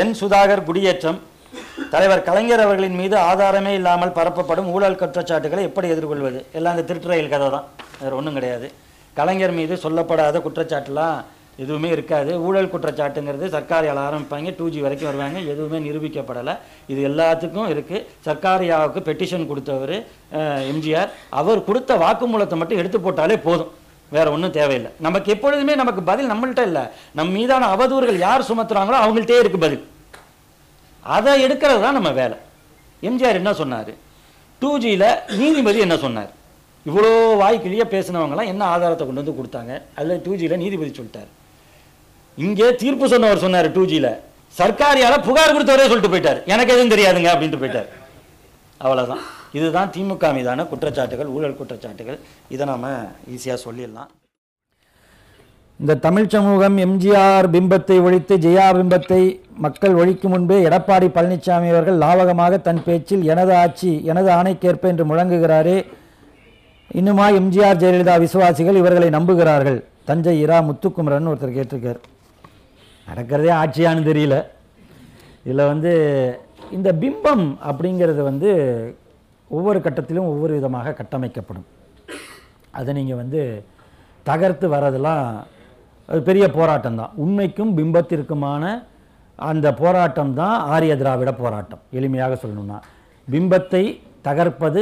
என் சுதாகர் குடியேற்றம். தலைவர் கலைஞர் அவர்களின் மீது ஆதாரமே இல்லாமல் பரப்பப்படும் ஊழல் குற்றச்சாட்டுகளை எப்படி எதிர்கொள்வது? எல்லாம் இந்த திருட்டுறையில் கதை தான். வேறு ஒன்றும் கிடையாது. கலைஞர் மீது சொல்லப்படாத குற்றச்சாட்டுலாம் எதுவுமே இருக்காது. ஊழல் குற்றச்சாட்டுங்கிறது சர்க்காரியால் ஆரம்பிப்பாங்க? டூ ஜி வரைக்கும் வருவாங்க. எதுவுமே நிரூபிக்கப்படலை. இது எல்லாத்துக்கும் இருக்குது சர்க்காரியாவுக்கு பெட்டிஷன் கொடுத்தவர் எம்ஜிஆர். அவர் கொடுத்த வாக்குமூலத்தை மட்டும் எடுத்து போட்டாலே போதும். வேற ஒன்றும் தேவையில்லை. நமக்கு எப்பொழுதுமே நமக்கு பதில் நம்மள்ட்ட இல்லை. நம் மீதான அவதூறுகள் யார் சுமத்துறாங்களோ அவங்கள்ட்டே இருக்குது பதில். அதை எடுக்கிறது தான் நம்ம வேலை. எம்ஜிஆர் என்ன சொன்னார்? டூ ஜியில் நீதிபதி என்ன சொன்னார்? இவ்வளோ வாய்க்கிழிய பேசினவங்கலாம் என்ன ஆதாரத்தை கொண்டு வந்து கொடுத்தாங்க? அதில் டூ ஜியில் நீதிபதி சொல்லிட்டார். இங்கே தீர்ப்பு சொன்னவர் சொன்னார் டூ ஜியில் சர்க்காரியால் புகார் கொடுத்தவரே சொல்லிட்டு போயிட்டார். எனக்கு எதுவும் தெரியாதுங்க அப்படின்ட்டு போயிட்டார். அவ்வளோதான் இதுதான் திமுக மீதான குற்றச்சாட்டுகள் ஊழல் குற்றச்சாட்டுகள். இதை நாம் ஈஸியாக சொல்லிடலாம். இந்த தமிழ் சமூகம் எம்ஜிஆர் பிம்பத்தை ஒழித்து ஜெயா பிம்பத்தை மக்கள் ஒழிக்கும் முன்பே எடப்பாடி பழனிசாமி அவர்கள் லாவகமாக தன் பேச்சில் எனது ஆட்சி எனது ஆணைக்கேற்ப என்று முழங்குகிறாரே. இன்னுமா எம்ஜிஆர் ஜெயலலிதா விசுவாசிகள் இவர்களை நம்புகிறார்கள்? தஞ்சை இரா முத்துக்குமரன் ஒருத்தர் கேட்டிருக்கார். நடக்கிறதே ஆட்சியான்னு தெரியல. இதில் வந்து இந்த பிம்பம் அப்படிங்கிறது வந்து ஒவ்வொரு கட்டத்திலும் ஒவ்வொரு விதமாக கட்டமைக்கப்படும். அதை நீங்கள் வந்து தகர்த்து வரதெல்லாம் அது பெரிய போராட்டம் தான் உண்மைக்கும் பிம்பத்திற்குமான அந்த போராட்டம் தான் ஆரிய திராவிட போராட்டம். எளிமையாக சொல்லணும்னா. பிம்பத்தை தகர்ப்பது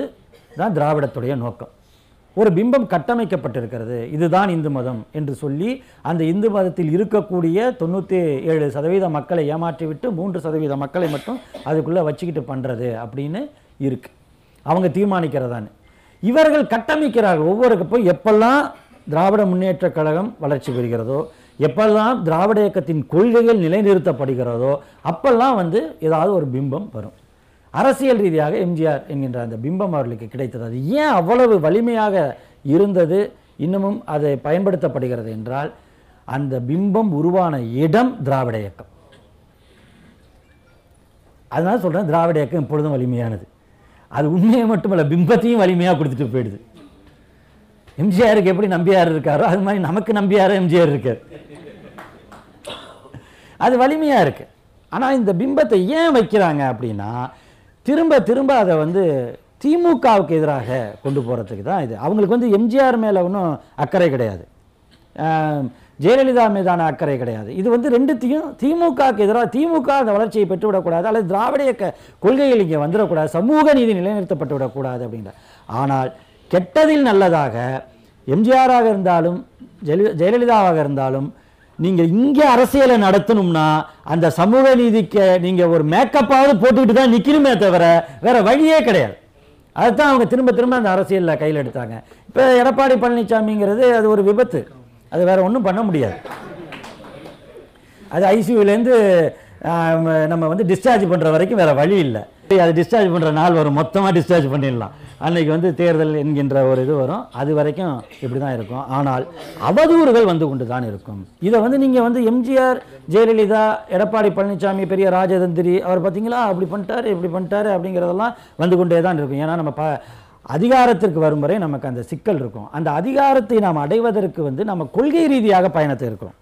தான் திராவிடத்துடைய நோக்கம். ஒரு பிம்பம் கட்டமைக்கப்பட்டிருக்கிறது. இதுதான் இந்து மதம் என்று சொல்லி அந்த இந்து மதத்தில் இருக்கக்கூடிய தொண்ணூற்றி ஏழு சதவீத மக்களை ஏமாற்றிவிட்டு மூன்று சதவீத மக்களை மட்டும் அதுக்குள்ளே வச்சுக்கிட்டு பண்ணுறது அப்படின்னு இருக்குது அவங்க தீர்மானிக்கிறதான்னு. இவர்கள் கட்டமைக்கிறார்கள். ஒவ்வொரு போய் எப்பெல்லாம் திராவிட முன்னேற்றக் கழகம் வளர்ச்சி பெறுகிறதோ எப்பெல்லாம் திராவிட இயக்கத்தின் கொள்கைகள் நிலைநிறுத்தப்படுகிறதோ அப்பெல்லாம் வந்து ஏதாவது ஒரு பிம்பம் வரும். அரசியல் ரீதியாக எம்ஜிஆர் என்கின்ற அந்த பிம்பம் அவர்களுக்கு கிடைத்தது. அது ஏன் அவ்வளவு வலிமையாக இருந்தது? இன்னமும் அதை பயன்படுத்தப்படுகிறது என்றால் அந்த பிம்பம் உருவான இடம் திராவிட இயக்கம். அதனால சொல்கிறேன் திராவிட இயக்கம் எப்பொழுதும் வலிமையானது. அது உண்மையை மட்டுமல்ல பிம்பத்தையும் வலிமையாக கொடுத்துட்டு போயிடுது. எம்ஜிஆருக்கு எப்படி நம்பியார் இருக்காரோ அது மாதிரி நமக்கு நம்பியார் எம்ஜிஆர் இருக்கார். அது வலிமையாக இருக்கு. ஆனால் இந்த பிம்பத்தை ஏன் வைக்கிறாங்க அப்படின்னா திரும்ப திரும்ப அதை வந்து திமுகவுக்கு எதிராக கொண்டு போகிறதுக்கு தான் இது. அவங்களுக்கு வந்து எம்ஜிஆர் மேலே ஒன்றும் அக்கறை கிடையாது. ஜெயலலிதா மீதான அக்கறை கிடையாது. இது வந்து ரெண்டுத்தையும் திமுகவுக்கு எதிராக திமுக அந்த வளர்ச்சியை பெற்றுவிடக்கூடாது அல்லது திராவிட இயக்க கொள்கைகள் இங்கே வந்துடக்கூடாது சமூக நீதி நிலைநிறுத்தப்பட்டு விடக்கூடாது அப்படின்ற. ஆனால் கெட்டதில் நல்லதாக எம்ஜிஆராக இருந்தாலும் ஜெயல ஜெயலலிதாவாக இருந்தாலும் நீங்கள் இங்கே அரசியலை நடத்தணும்னா அந்த சமூக நீதிக்கு நீங்கள் ஒரு மேக்கப்பாவது போட்டுக்கிட்டு தான் நிற்கணுமே தவிர வேறு வழியே கிடையாது. அதுதான் அவங்க திரும்ப திரும்ப அந்த அரசியலில் கையில் எடுத்தாங்க. இப்போ எடப்பாடி பழனிசாமிங்கிறது அது ஒரு விபத்து. அது வேறு ஒன்றும் பண்ண முடியாது. அது ஐசியூலேருந்து நம்ம வந்து டிஸ்சார்ஜ் பண்ணுற வரைக்கும் வேறு வழி இல்லை. அதை டிஸ்சார்ஜ் பண்ணுற நாள் வரும். மொத்தமாக டிஸ்சார்ஜ் பண்ணிடலாம். அன்றைக்கி வந்து தேர்தல் என்கின்ற ஒரு இது வரும். அது வரைக்கும் இப்படி தான் இருக்கும். ஆனால் அவதூறுகள் வந்து கொண்டு தான் இருக்கும். இதை வந்து நீங்கள் வந்து எம்ஜிஆர் ஜெயலலிதா எடப்பாடி பழனிசாமி பெரிய ராஜதந்திரி அவர் பார்த்தீங்களா? அப்படி பண்ணிட்டாரு இப்படி பண்ணிட்டாரு அப்படிங்கிறதெல்லாம் வந்து கொண்டே தான் இருக்கும். ஏன்னா நம்ம ப அதிகாரத்திற்கு வரும் வரை நமக்கு அந்த சிக்கல் இருக்கும். அந்த அதிகாரத்தை நாம் அடைவதற்கு வந்து நம்ம கொள்கை ரீதியாக பயணத்தை இருக்கிறோம்